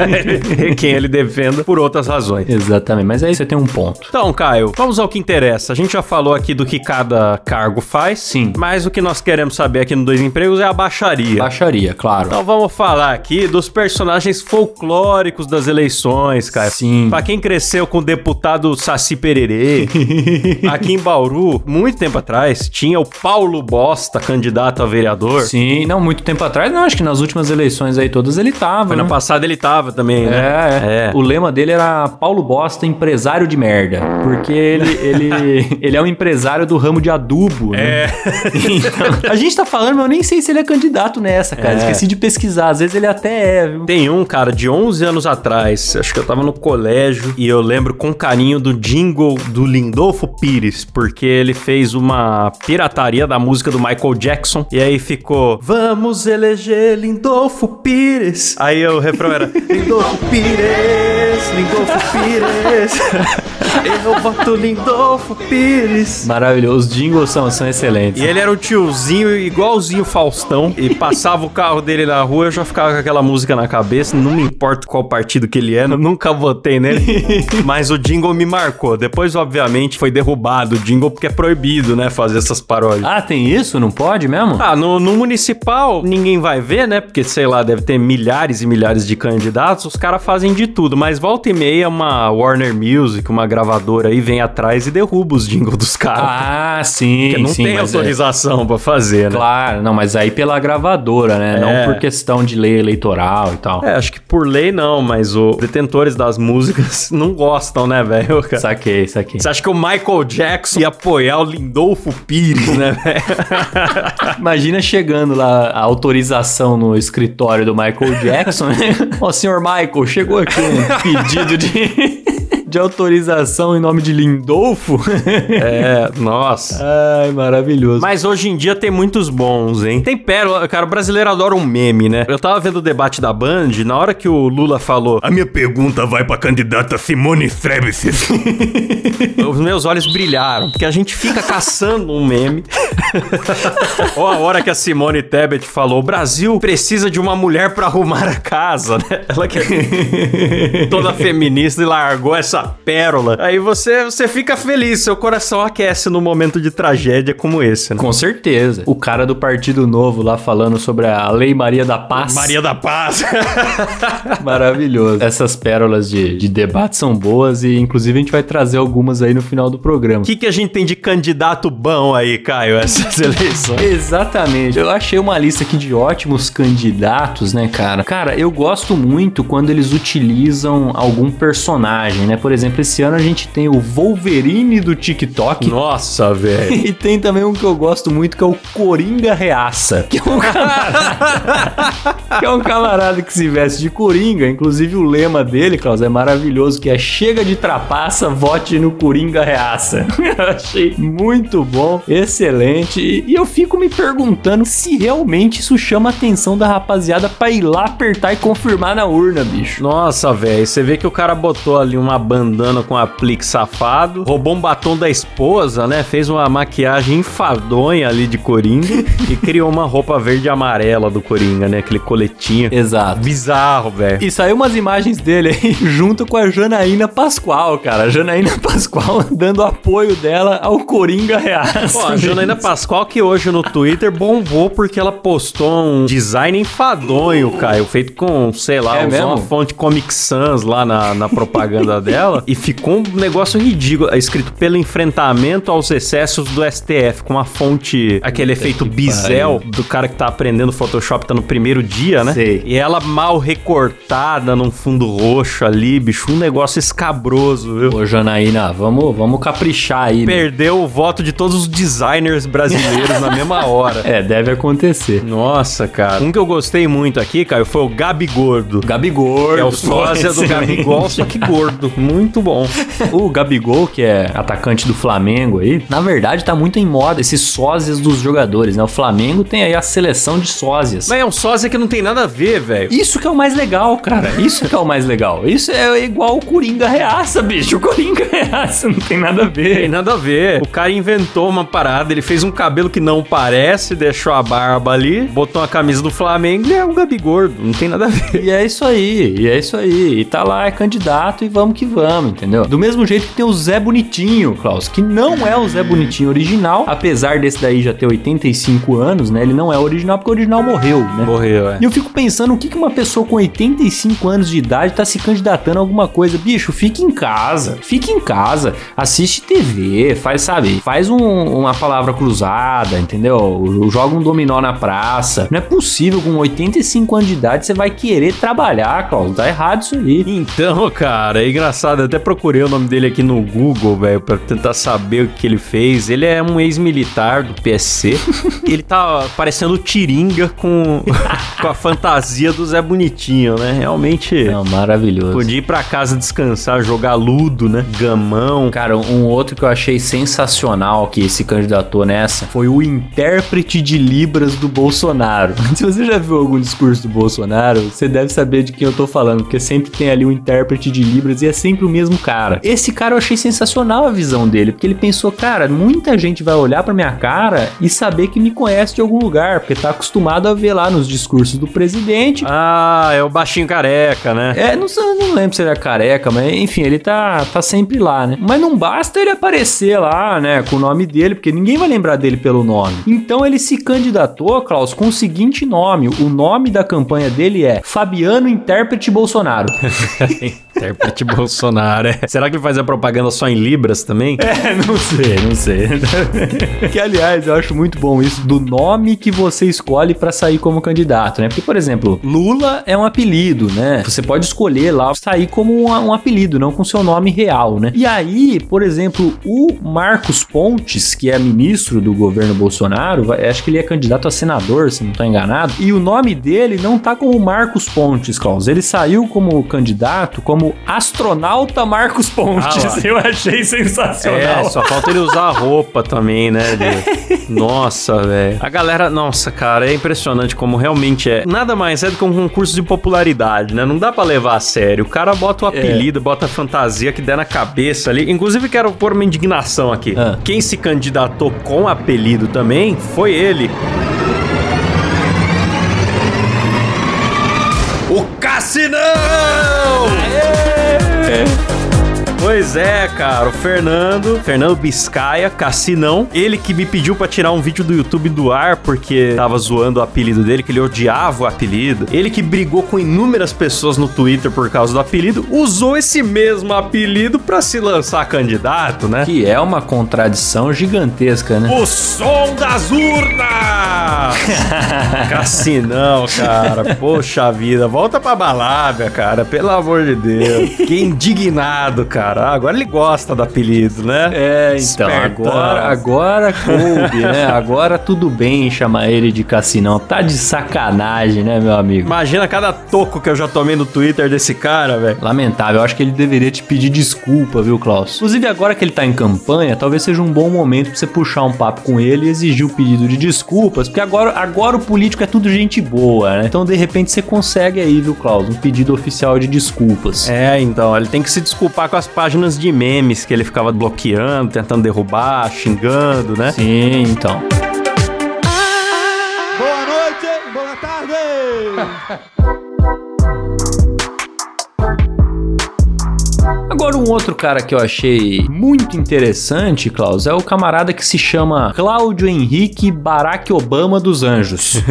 quem ele defenda, por outras razões. Exatamente, mas aí você tem um ponto. Então, Caio, vamos ao que interessa. A gente já falou aqui do que cada cargo faz. Sim. Mas o que nós queremos saber aqui no Dois Empregos é a baixaria. Baixaria, claro. Então vamos falar aqui dos personagens folclóricos das eleições, cara. Sim. Pra quem cresceu com o deputado Saci Pererê, aqui em Bauru, muito tempo atrás, tinha o Paulo Bosta, candidato a vereador. Sim, não muito tempo atrás, não, acho que nas últimas eleições aí todas ele tava, Foi né? na passada ele tava também, né? É, é. O lema dele era Paulo Bosta, empresário de merda. Porque ele, ele, ele é um empresário do ramo de adubo, né? É. Então, a gente tá falando, mas eu nem sei se ele é candidato nessa, cara. É. Esqueci de pesquisar. Às vezes ele até é, viu? Tem um, cara, de 11 anos atrás, acho que eu tava no colégio, e eu lembro com carinho do jingle do Lindolfo Pires, porque ele fez uma pirataria da música do Michael Jackson, e aí ficou, vamos eleger Lindolfo Pires. Aí o refrão era, Lindolfo Pires, Lindolfo Pires, eu voto Lindolfo Pires. Maravilhoso. Os jingles são, são excelentes. E ele era um tiozinho igualzinho Faustão. E passava o carro dele na rua, eu já ficava com aquela música na cabeça. Não me importa qual partido que ele é, eu nunca votei nele. Mas o jingle me marcou. Depois, obviamente, foi derrubado o jingle porque é proibido, né? Fazer essas paródias. Ah, tem isso? Não pode mesmo? Ah, no, no municipal ninguém vai ver, né? Porque, sei lá, deve ter ter milhares e milhares de candidatos, os caras fazem de tudo, mas volta e meia uma Warner Music, uma gravadora aí vem atrás e derruba os jingles dos caras. Ah, sim, porque não sim, tem é- autorização pra fazer, né? Claro, não, mas aí pela gravadora, né? É. Não por questão de lei eleitoral e tal. É, acho que por lei não, mas os detentores das músicas não gostam, né, velho? Saquei, saquei. Você acha que o Michael Jackson ia apoiar o Lindolfo Pires, né, velho? Imagina chegando lá a autorização no escritório do Michael Jackson, né? Ó, senhor Michael, chegou aqui um pedido de, de autorização em nome de Lindolfo. É, nossa. Ai, maravilhoso. Mas hoje em dia tem muitos bons, hein? Tem pérola, cara, o brasileiro adora um meme, né? Eu tava vendo o debate da Band, na hora que o Lula falou, a minha pergunta vai pra candidata Simone Strebices. Os meus olhos brilharam, porque a gente fica caçando um meme. Ou a hora que a Simone Tebet falou, o Brasil precisa de uma mulher pra arrumar a casa, né? Ela que é toda feminista e largou essa pérola. Aí você, você fica feliz, seu coração aquece num momento de tragédia como esse, né? Com certeza. O cara do Partido Novo lá falando sobre a Lei Maria da Paz. Maria da Paz. Maravilhoso. Essas pérolas de, de debate são boas e, inclusive, a gente vai trazer algumas aí no final do programa. O que, que a gente tem de candidato bom aí, Caio, essas eleições? Exatamente. Eu achei uma lista aqui de ótimos candidatos, né, cara? Cara, eu gosto muito quando eles utilizam algum personagem, né? Por exemplo, esse ano a gente tem o Wolverine do TikTok. Nossa, velho. E tem também um que eu gosto muito, que é o Coringa Reaça. Que é um camarada, que é um camarada que se veste de Coringa. Inclusive o lema dele, Klaus, é maravilhoso, que é chega de trapaça, vote no Coringa Reaça. Eu achei muito bom, excelente. E, eu fico me perguntando se realmente isso chama a atenção da rapaziada pra ir lá apertar e confirmar na urna, bicho. Nossa, velho, você vê que o cara botou ali uma bandana com aplique safado, roubou um batom da esposa, né? Fez uma maquiagem enfadonha ali de Coringa e criou uma roupa verde e amarela do Coringa, né? Aquele coletinho. Exato. Bizarro, velho. E saiu umas imagens dele aí junto com a Janaína Pascoal, cara. A Janaína Pascoal dando apoio dela ao Coringa Reaça. Pô, a Janaína Pascoal que hoje no Twitter bombou porque ela postou um design enfadonho, Caio, feito com, sei lá, É uma fonte Comic Sans lá na, na propaganda dela e ficou um negócio ridículo, é escrito pelo enfrentamento aos excessos do STF, com uma fonte, aquele efeito bisel do cara que tá aprendendo Photoshop, tá no primeiro dia, né? Sei. E ela mal recortada num fundo roxo ali, bicho, um negócio escabroso, viu? Ô, Janaína, vamos, vamos caprichar aí. né? Perdeu o voto de todos os designers brasileiros na mesma hora. É, deve acontecer. Nossa, cara. Um que eu gostei muito aqui, Caio, foi o Gabi Gordo. Gabigol. É o sósia do Gabigol, só que gordo. Muito bom. O Gabigol, que é atacante do Flamengo aí, na verdade tá muito em moda esses sósias dos jogadores, né? O Flamengo tem aí a seleção de sósias. Mas é um sósia que não tem nada a ver, velho. Isso que é o mais legal, cara. Isso que é o mais legal. Isso é igual o Coringa Reaça, bicho. O Coringa Reaça não tem nada a Tem ver. nada a ver. O cara inventou uma parada, ele fez um cabelo que não parece, deixou a barba ali, botou uma camisa do Flamengo e é um Gabi Gordo. Não tem nada a ver. E é isso aí, e é isso aí. E tá lá, é candidato e vamos que vamos, entendeu? Do mesmo jeito que tem o Zé Bonitinho, Klaus, que não é o Zé Bonitinho original, apesar desse daí já ter 85 anos, né? Ele não é original porque o original morreu, né? Morreu, é. E eu fico pensando o que que uma pessoa com 85 anos de idade tá se candidatando a alguma coisa. Bicho, fique em casa. Fique em casa. Assiste TV, faz, sabe? Faz um- uma palavra cruzada, entendeu? Joga um dominó na praça. Não é possível com 85 anos de idade você vai querer trabalhar, Klaus. Tá errado isso aí. Então, cara, é engraçado. Eu até procurei o nome dele aqui no Google, velho, pra tentar saber o que ele fez. Ele é um ex-militar do PSC. ele tá parecendo Tiringa com, com a fantasia do Zé Bonitinho, né? Realmente. Não, maravilhoso. Podia ir pra casa descansar, jogar ludo, né? Gamão. Cara, um outro que eu achei sensacional que se candidatou nessa foi o intérprete de Libras do Bolsonaro. Se você já viu algum discurso do Bolsonaro, você deve saber de quem eu tô falando, porque sempre tem ali um intérprete de Libras e é sempre mesmo cara. Esse cara eu achei sensacional a visão dele, porque ele pensou, cara, muita gente vai olhar pra minha cara e saber que me conhece de algum lugar, porque tá acostumado a ver lá nos discursos do presidente. Ah, é o baixinho careca, né? É, não, não lembro se ele é careca, mas enfim, ele tá, tá sempre lá, né? Mas não basta ele aparecer lá, né, com o nome dele, porque ninguém vai lembrar dele pelo nome. Então ele se candidatou, Klaus, com o seguinte nome. O nome da campanha dele é Fabiano Intérprete Bolsonaro. Intérprete Bolsonaro. é. Será que ele faz a propaganda só em Libras também? É, não sei, não sei. que aliás, eu acho muito bom isso do nome que você escolhe pra sair como candidato, né? Porque, por exemplo, Lula é um apelido, né? Você pode escolher lá sair como um, um apelido, não com seu nome real, né? E aí, por exemplo, o Marcos Pontes, que é ministro do governo Bolsonaro, acho que ele é candidato a senador, se não tô enganado, e o nome dele não tá como Marcos Pontes, Klaus. Ele saiu como candidato como astronauta Marcos Pontes. Ah eu achei sensacional. É, só falta ele usar a roupa também, né? de- Nossa, velho. A galera, nossa, cara, é impressionante como realmente é. Nada mais é do que um concurso de popularidade, né? Não dá pra levar a sério. O cara bota o apelido, bota a fantasia que der na cabeça ali. Inclusive, quero pôr uma indignação aqui. Ah. Quem se candidatou com apelido também foi ele. O Cassinão! Pois é, cara, o Fernando, Fernando Biscaia, Cassinão, ele que me pediu pra tirar um vídeo do YouTube do ar porque tava zoando o apelido dele, que ele odiava o apelido. Ele que brigou com inúmeras pessoas no Twitter por causa do apelido, usou esse mesmo apelido pra se lançar candidato, né? Que é uma contradição gigantesca, né? O som das urnas! Cassinão, cara. Poxa vida. Volta pra balada, cara. Pelo amor de Deus. Fiquei indignado, cara. Ah, Agora ele gosta do apelido, né? É, então, agora, agora coube, né? Agora tudo bem chamar ele de Cassinão. Tá de sacanagem, né, meu amigo? Imagina cada toco que eu já tomei no Twitter desse cara, velho. Lamentável, eu acho que ele deveria te pedir desculpa, viu, Klaus? Inclusive, agora que ele tá em campanha, talvez seja um bom momento pra você puxar um papo com ele e exigir o pedido de desculpas, porque agora, agora o político é tudo gente boa, né? Então, de repente, você consegue aí, viu, Klaus? Um pedido oficial de desculpas. É, então, ele tem que se desculpar com as páginas de memes que ele ficava bloqueando, tentando derrubar, xingando, né? Sim, então. Boa noite, boa tarde. Agora, um outro cara que eu achei muito interessante, Klaus, é o camarada que se chama Cláudio Henrique Barack Obama dos Anjos.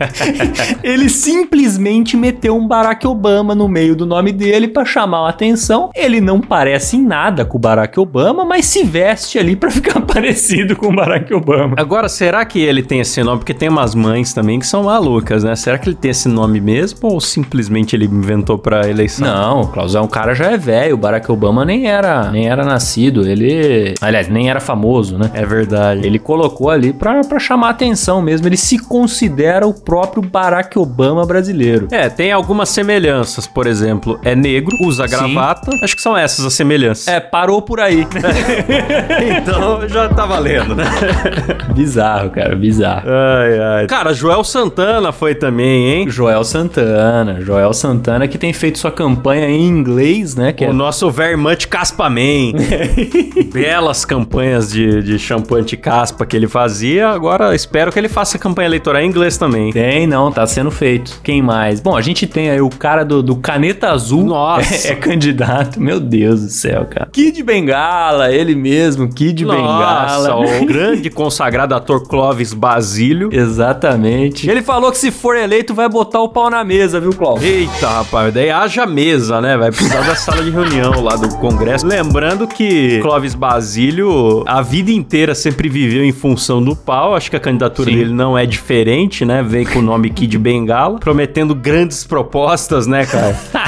Ele simplesmente meteu um Barack Obama no meio do nome dele pra chamar a atenção. Ele não parece em nada com o Barack Obama, mas se veste ali pra ficar parecido com o Barack Obama. Agora, será que ele tem esse nome? Porque tem umas mães também que são malucas, né? Será que ele tem esse nome mesmo ou simplesmente ele inventou pra eleição? Não, o Klaus é um cara já é velho. O Barack Obama nem era, nem era nascido. Ele, aliás, nem era famoso, né? É verdade. Ele colocou ali pra, pra chamar atenção mesmo. Ele se considera o próprio Barack Obama brasileiro. É, tem algumas semelhanças. Por exemplo, é negro, usa gravata. Acho que são essas as semelhanças. É, parou por aí. então já tá valendo, né? bizarro, cara, bizarro. Ai, ai. Cara, Joel Santana foi também, hein? Joel Santana, Joel Santana que tem feito sua campanha em inglês, né? Que O é nosso Vermont Caspaman. Belas campanhas de, de shampoo anti-caspa que ele fazia. Agora espero que ele faça campanha eleitoral em inglês também. Tem, não, tá sendo feito. Quem mais? Bom, a gente tem aí o cara do, do Caneta Azul. Nossa. É, é candidato. Meu Deus do céu, cara. Kid Bengala, ele mesmo, Kid Nossa, Bengala. o grande consagrado ator Clóvis Basílio. Exatamente. Ele falou que se for eleito vai botar o pau na mesa, viu, Cláudio? Eita, rapaz, daí haja mesa, né? Vai precisar da sala de reunião lá do Congresso. Lembrando que Clóvis Basílio, a vida inteira sempre viveu em função do pau. Acho que a candidatura Sim. dele não é diferente, né? Vem com o nome Kid Bengala, prometendo grandes propostas, né, cara?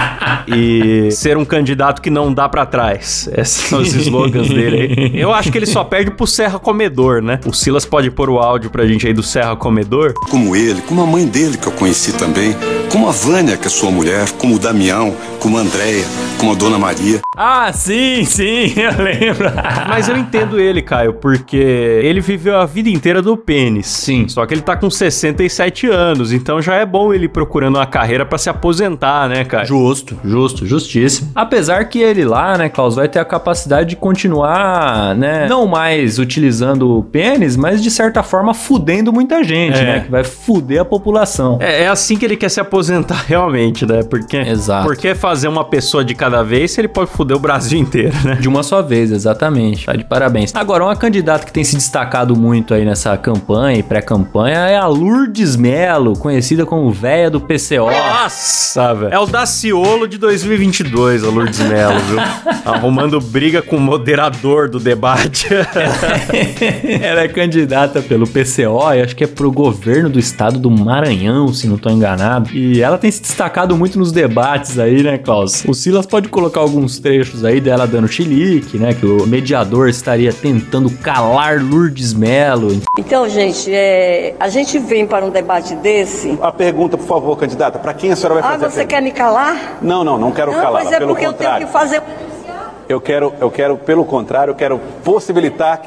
e ser um candidato que não dá pra trás. Esses são os slogans dele aí. Eu acho que ele só perde pro Serra Comedor, né? O Silas pode pôr o áudio pra gente aí do Serra Comedor. como ele, como a mãe dele que eu conheci também, como a Vânia, que é sua mulher, como o Damião, como a Andréia, como a Dona Maria. Ah, sim, sim, eu lembro. Mas eu entendo ele, Caio, porque ele viveu a vida inteira do pênis. Sim. Só que ele tá com 67 anos, então já é bom ele ir procurando uma carreira pra se aposentar, né, cara? Justo, justo, justíssimo. Apesar que ele lá, né, Klaus, vai ter a capacidade de continuar, né, não mais utilizando o pênis, mas de certa forma fudendo muita gente, É. né, que vai fuder a população. É, é assim que ele quer se aposentar realmente, né? Porque, Exato. porque fazer uma pessoa de cada vez se ele pode foder o Brasil inteiro, né? De uma só vez, exatamente. Tá de parabéns. Agora, uma candidata que tem se destacado muito aí nessa campanha e pré-campanha é a Lourdes Melo, conhecida como véia do PCO. Nossa, velho. É o Daciolo de 2022, a Lourdes Mello, viu? Arrumando briga com o moderador do debate. Ela é candidata pelo PCO e acho que é pro governo do estado do Maranhão, se não tô enganado. E ela tem se destacado muito nos debates aí, né, Klaus? O Silas pode colocar alguns trechos aí dela dando chilique, né? Que o mediador estaria tentando calar Lourdes Melo. Então, gente, é, a gente vem para um debate desse. A pergunta, por favor, candidata, para quem a senhora vai Ah, fazer? a você quer me calar? Não, não, não quero Não, calar. mas é pelo porque eu tenho contrário. que fazer. Eu quero, eu quero, pelo contrário, eu quero possibilitar.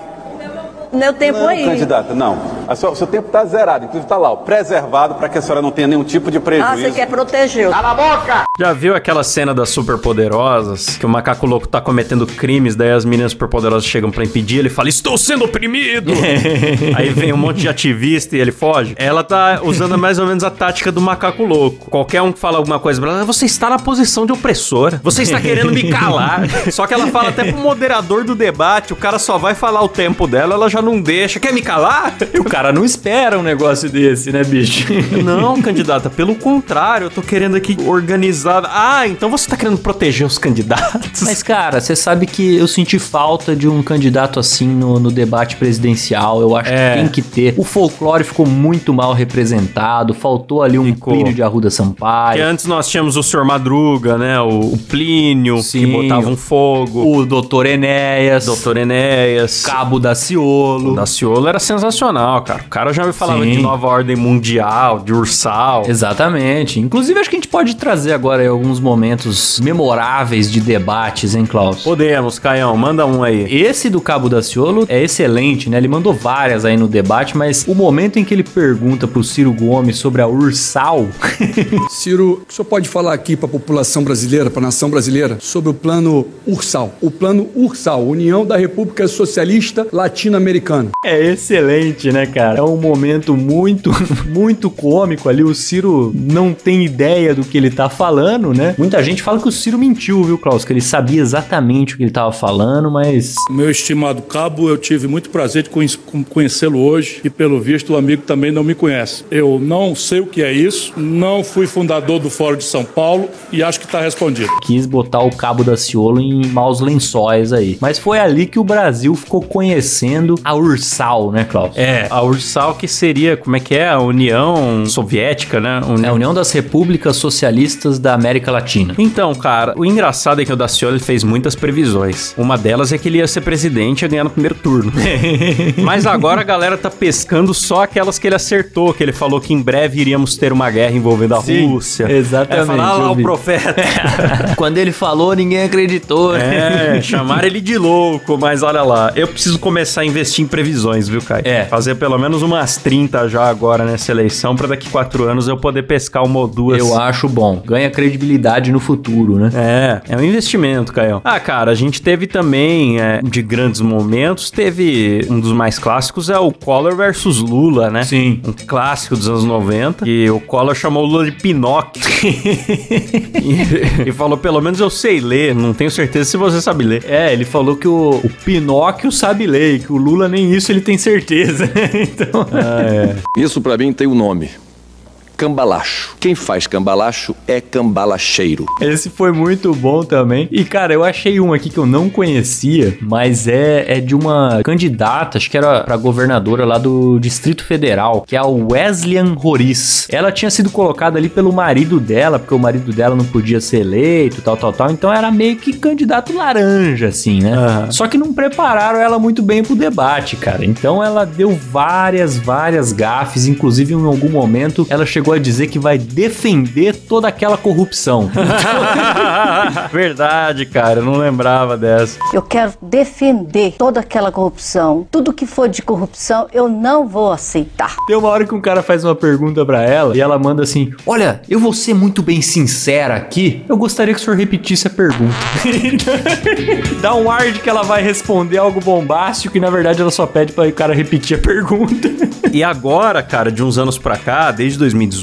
Meu tempo não, aí. candidata, não. A sua- O seu tempo está zerado, inclusive está lá, ó, preservado para que a senhora não tenha nenhum tipo de prejuízo. Ah, você quer proteger. Cala a boca! Já viu aquela cena das superpoderosas? Que o macaco louco tá cometendo crimes, daí as meninas superpoderosas chegam pra impedir, ele fala, estou sendo oprimido! Aí vem um monte de ativista e ele foge. Ela tá usando mais ou menos a tática do macaco louco. Qualquer um que fala alguma coisa pra ela, você está na posição de opressora. Você está querendo me calar. Só que ela fala até pro moderador do debate, o cara só vai falar o tempo dela, ela já não deixa. Quer me calar? O cara não espera um negócio desse, né, bicho? Não, candidata, pelo contrário, eu tô querendo aqui organizar. Ah, então você tá querendo proteger os candidatos. Mas, cara, você sabe que eu senti falta de um candidato assim no, no debate presidencial. Eu acho É. que tem que ter. O folclore ficou muito mal representado. Faltou ali um Ficou. Plínio de Arruda Porque Sampaio. antes nós tínhamos o Sr. Madruga, né? O, o Plínio, que Sim, botava um fogo. O Doutor Enéas. Doutor Enéas. Cabo Daciolo. O Daciolo era sensacional, cara. O cara já me falava Sim. de nova ordem mundial, de ursal. Exatamente. Inclusive, acho que a gente pode trazer agora aí alguns momentos memoráveis de debates, hein, Klaus? Podemos, Caião, manda um aí. Esse do Cabo Daciolo é excelente, né? Ele mandou várias aí no debate, mas o momento em que ele pergunta pro Ciro Gomes sobre a Ursal. Ciro, o senhor pode falar aqui para a população brasileira, para a nação brasileira, sobre o plano Ursal. O plano Ursal, União da República Socialista Latino-Americana. É excelente, né, cara? É um momento muito, muito cômico ali. O Ciro não tem ideia do que ele tá falando, né? Muita gente fala que o Ciro mentiu, viu, Klaus? Que ele sabia exatamente o que ele tava falando, mas. Meu estimado cabo, eu tive muito prazer de conhecê-lo hoje e, pelo visto, o amigo também não me conhece. Eu não sei o que é isso, não fui fundador do Fórum de São Paulo e acho que está respondido. Quis botar o Cabo Daciolo em maus lençóis aí. Mas foi ali que o Brasil ficou conhecendo a Ursal, né, Klaus? É, a Ursal que seria, como é que é? A União Soviética, né? É a União das Repúblicas Socialistas da América Latina. Então, cara, o engraçado é que o Daciolo fez muitas previsões. Uma delas é que ele ia ser presidente e ia ganhar no primeiro turno. Mas agora a galera tá pescando só aquelas que ele acertou, que ele falou que em breve iríamos ter uma guerra envolvendo a Sim, Rússia. exatamente, É, falar, ah lá o profeta. Quando ele falou, ninguém acreditou. É, chamaram ele de louco, mas olha lá, eu preciso começar a investir em previsões, viu, Caio? É. Fazer pelo menos umas 30 já agora nessa eleição, pra daqui quatro anos eu poder pescar uma ou duas. Eu acho bom. Ganha credibilidade no futuro, né? É, é um investimento, Caio. Ah, cara, a gente teve também, é, de grandes momentos, teve um dos mais clássicos, é o Collor versus Lula, né? Sim. Um clássico dos anos 90, e o Collor chamou o Lula de Pinóquio. e, e falou, pelo menos eu sei ler, não tenho certeza se você sabe ler. É, ele falou que o, o Pinóquio sabe ler, que o Lula nem isso ele tem certeza. então, Isso pra mim tem um nome. Cambalacho. Quem faz cambalacho é cambalacheiro. esse foi muito bom também. E, cara, eu achei um aqui que eu não conhecia, mas é, é de uma candidata, acho que era pra governadora lá do Distrito Federal, que é a Wesleyan Roriz. Ela tinha sido colocada ali pelo marido dela, porque o marido dela não podia ser eleito, tal, tal, tal. Então era meio que candidato laranja, assim, né? Aham. Só que não prepararam ela muito bem pro debate, cara. Então ela deu várias, várias gafes, inclusive em algum momento ela chegou a dizer que vai defender toda aquela corrupção. Verdade, cara, eu não lembrava dessa. Eu quero defender toda aquela corrupção. Tudo que for de corrupção, eu não vou aceitar. Tem uma hora que um cara faz uma pergunta pra ela e ela manda assim: Olha, eu vou ser muito bem sincera aqui. Eu gostaria que o senhor repetisse a pergunta. Dá um ar de que ela vai responder algo bombástico e na verdade ela só pede para o cara repetir a pergunta. E agora, cara, de uns anos pra cá, desde 2018,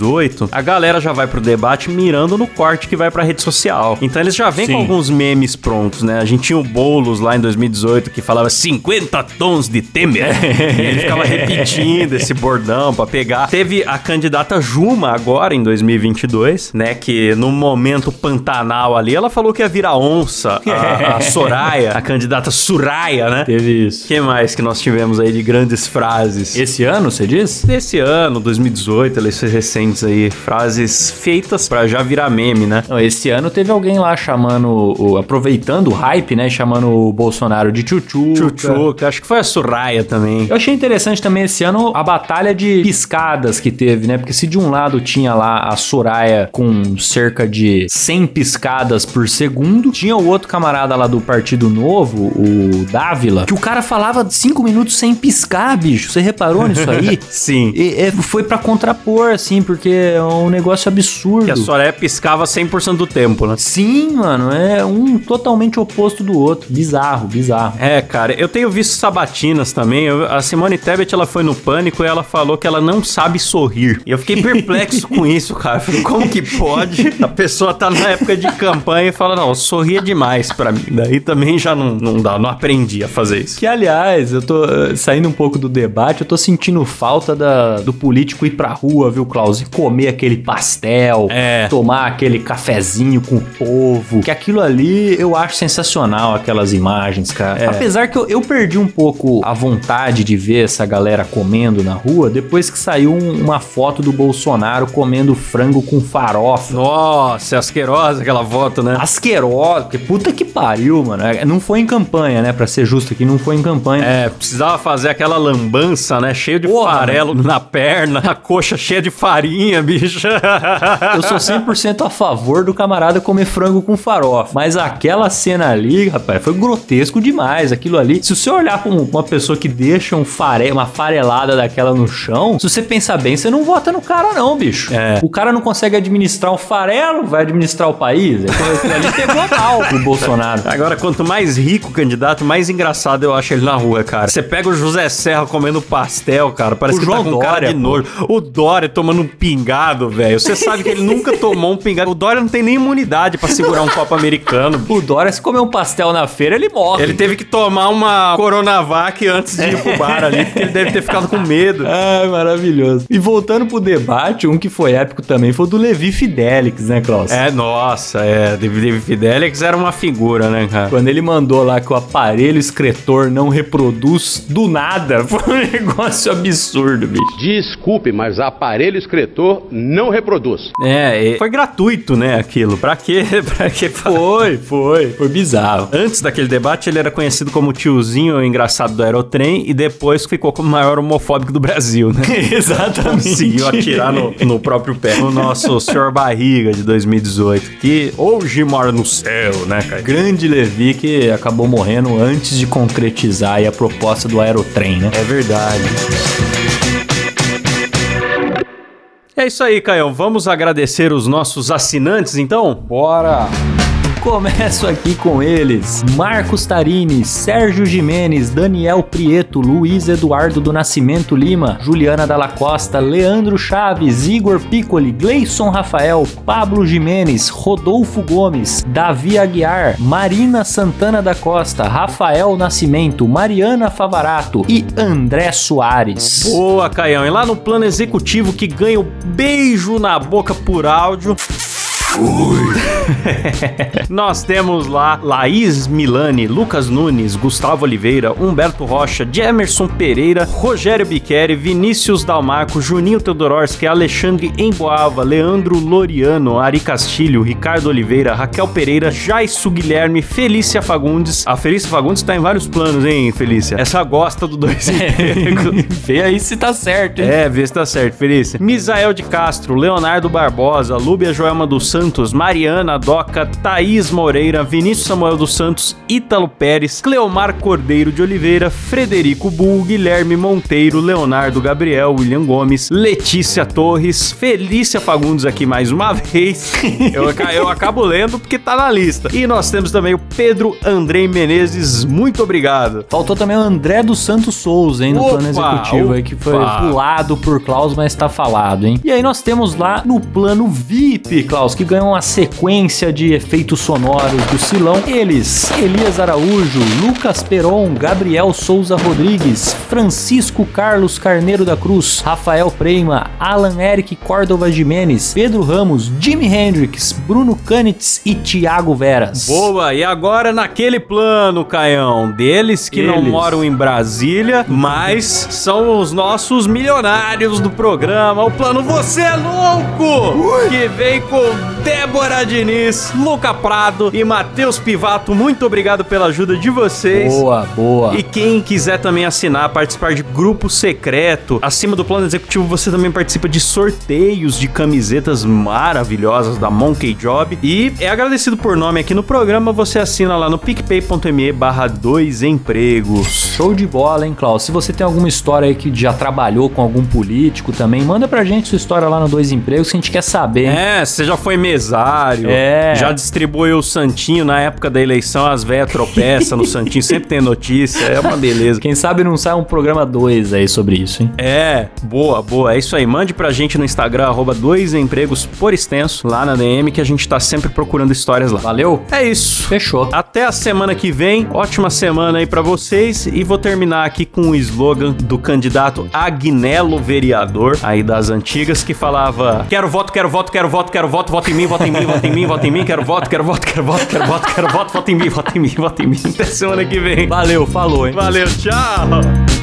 a galera já vai pro debate mirando no corte que vai pra rede social. Então eles já vêm com alguns memes prontos, né? A gente tinha o Boulos lá em 2018 que falava 50 tons de Temer. E ele ficava repetindo esse bordão pra pegar. Teve a candidata Juma agora em 2022, né? Que no momento Pantanal ali, ela falou que ia virar onça. A, a Soraya, a candidata Suraya, né? Teve isso. O que mais que nós tivemos aí de grandes frases? Esse ano, você diz? Desse ano, 2018, eleições recentes aí, frases feitas pra já virar meme, né? Não, esse ano teve alguém lá chamando, o- aproveitando o hype, né? Chamando o Bolsonaro de Chuchu. Chuchuca, acho que foi a Suraya também. Eu achei interessante também esse ano a batalha de piscadas que teve, né? Porque se de um lado tinha lá a Soraya com cerca de 100 piscadas por segundo, tinha o outro camarada lá do Partido Novo, o Dávila, que o cara falava 5 minutos sem piscar, bicho. Você reparou nisso aí? Sim. E, é, foi pra contrapor, assim, porque é um negócio absurdo. Que a Soraya piscava 100% do tempo, né? Sim, mano, é um totalmente oposto do outro. Bizarro, bizarro. É, cara, eu tenho visto sabatinas também. Eu- a Simone Tebet, ela foi no pânico e ela falou que ela não sabe sorrir. E eu fiquei perplexo com isso, cara. Eu Falei, como que pode? A pessoa tá na época de campanha e fala, não, sorria demais pra mim. Daí também já não, não dá, não aprendi a fazer isso. Que, aliás, eu tô eh, saindo um pouco do debate, eu tô sentindo falta da, do político ir pra rua, viu, Klaus? E comer aquele pastel, É. tomar aquele cafezinho com o povo. Que aquilo ali eu acho sensacional, aquelas imagens, cara. É. Apesar que eu, eu perdi um pouco a vontade de ver essa galera comendo na rua depois que saiu um- uma foto do Bolsonaro comendo frango com farofa. Nossa, é asquerosa aquela foto, né? Asquerosa, que puta que pariu, mano. É, Não foi em campanha, né? Pra ser justo aqui, não foi em campanha. É, precisava fazer aquela lambança, né? Cheio de Porra, farelo na perna, a coxa cheia de farinha, bicho. Eu sou 100% a favor do camarada comer frango com farofa. Mas aquela cena ali, rapaz, foi grotesco demais. Aquilo ali. Se você olhar pra um- uma pessoa que deixa um fare, uma farelada daquela no chão, se você pensar bem, você não vota no cara, não, bicho. É. O cara não consegue administrar o farelo, vai administrar o país. Aquilo aquilo ali pegou mal o Bolsonaro. Agora, quanto mais rico o candidato, mais engraçado eu acho ele na rua, cara. Você pega o José Serra comendo pastel, cara, parece O que João tá com cara Dória, de pô. nojo. O Dória tomando um pingado, velho. Você sabe que ele nunca tomou um pingado. O Dória não tem nem imunidade pra segurar um copo americano. O Dória, se comer um pastel na feira, ele morre. Ele teve que tomar uma Coronavac antes de ir pro bar ali, porque ele deve ter ficado com medo. Ai, maravilhoso. E voltando pro debate, um que foi épico também foi o do Levi Fidelix, né, Klaus? É, nossa, é. David Fidelix era uma figura, né, cara? Quando ele mandou lá que o aparelho excretor não reproduz do nada, foi um negócio absurdo, bicho. Desculpe, mas aparelho não reproduz. É, e foi gratuito, né, aquilo. Pra quê? pra quê? Foi, foi, foi bizarro. Antes daquele debate, ele era conhecido como o tiozinho engraçado do Aerotrem e depois ficou como o maior homofóbico do Brasil, né? Exatamente. Conseguiu atirar no, no próprio pé. O nosso Senhor Barriga de 2018, que hoje mora no céu, né, cara? Grande Levi que acabou morrendo antes de concretizar aí a proposta do aerotrem, né? É verdade. É isso aí, Caio. Vamos agradecer os nossos assinantes, então? Bora! Começo aqui com eles: Marcos Tarini, Sérgio Jimenez, Daniel Prieto, Luiz Eduardo do Nascimento Lima, Juliana Dalla Costa, Leandro Chaves, Igor Piccoli, Gleison Rafael, Pablo Jimenez, Rodolfo Gomes, Davi Aguiar, Marina Santana da Costa, Rafael Nascimento, Mariana Favarato e André Soares. Boa, Caião. E lá no plano executivo que ganha o beijo na boca por áudio. Nós temos lá Laís Milani, Lucas Nunes, Gustavo Oliveira, Humberto Rocha, Jemerson Pereira, Rogério Biqueri, Vinícius Dalmarco, Juninho Teodorowski, Alexandre Emboava, Leandro Loriano, Ari Castilho, Ricardo Oliveira, Raquel Pereira, Jaisso Guilherme, Felícia Fagundes. A Felícia Fagundes tá em vários planos, hein, Felícia? Essa gosta do dois empregos. Vê aí se tá certo, hein? É, vê se tá certo, Felícia. Misael de Castro, Leonardo Barbosa, Lúbia Joelma dos Santos, Santos, Mariana Doca, Thaís Moreira, Vinícius Samuel dos Santos, Ítalo Pérez, Cleomar Cordeiro de Oliveira, Frederico Bull, Guilherme Monteiro, Leonardo Gabriel, William Gomes, Letícia Torres, Felícia Fagundes aqui mais uma vez. eu, eu acabo lendo porque tá na lista. E nós temos também o Pedro Andrei Menezes, muito obrigado. Faltou também o André dos Santos Souza, hein, no opa, plano executivo opa. aí, que foi pulado por Klaus, mas tá falado, hein? E aí nós temos lá no plano VIP, Klaus, que ganhou uma sequência de efeitos sonoros do Silão. Eles, Elias Araújo, Lucas Peron, Gabriel Souza Rodrigues, Francisco Carlos Carneiro da Cruz, Rafael Preima, Alan Eric Córdova Jimenez, Pedro Ramos, Jimi Hendrix, Bruno Canitz e Thiago Veras. Boa, e agora naquele plano, Caião, deles que Eles. não moram em Brasília, mas são os nossos milionários do programa, o plano Você é Louco, Ui. que vem com Débora Diniz, Luca Prado e Matheus Pivato. Muito obrigado pela ajuda de vocês. Boa, boa. E quem quiser também assinar, participar de grupo secreto, acima do plano executivo você também participa de sorteios de camisetas maravilhosas da Monkey Job. E é agradecido por nome aqui no programa, você assina lá no picpay.me barra dois empregos. Show de bola, hein, Klaus? Se você tem alguma história aí que já trabalhou com algum político também, manda pra gente sua história lá no Dois Empregos que a gente quer saber. Hein? É, você já foi mesário, é. já distribuiu o Santinho na época da eleição, as velhas tropeçam no Santinho, sempre tem notícia, é uma beleza. Quem sabe não sai um programa 2 aí sobre isso, hein? É, boa, boa, é isso aí. Mande pra gente no Instagram, arroba dois empregos por extenso, lá na DM, que a gente tá sempre procurando histórias lá. Valeu? É isso. Fechou. Até a semana que vem, ótima semana aí para vocês e vou terminar aqui com o slogan do candidato Agnello Vereador, aí das antigas, que falava: Quero voto, quero voto, quero voto, quero voto, voto em mim, voto em mim, voto em mim, voto em mim, quero voto, quero voto, quero voto, quero voto, quero voto, voto em mim, voto em mim, voto em mim. Até semana que vem. Valeu, falou, hein? Valeu, tchau!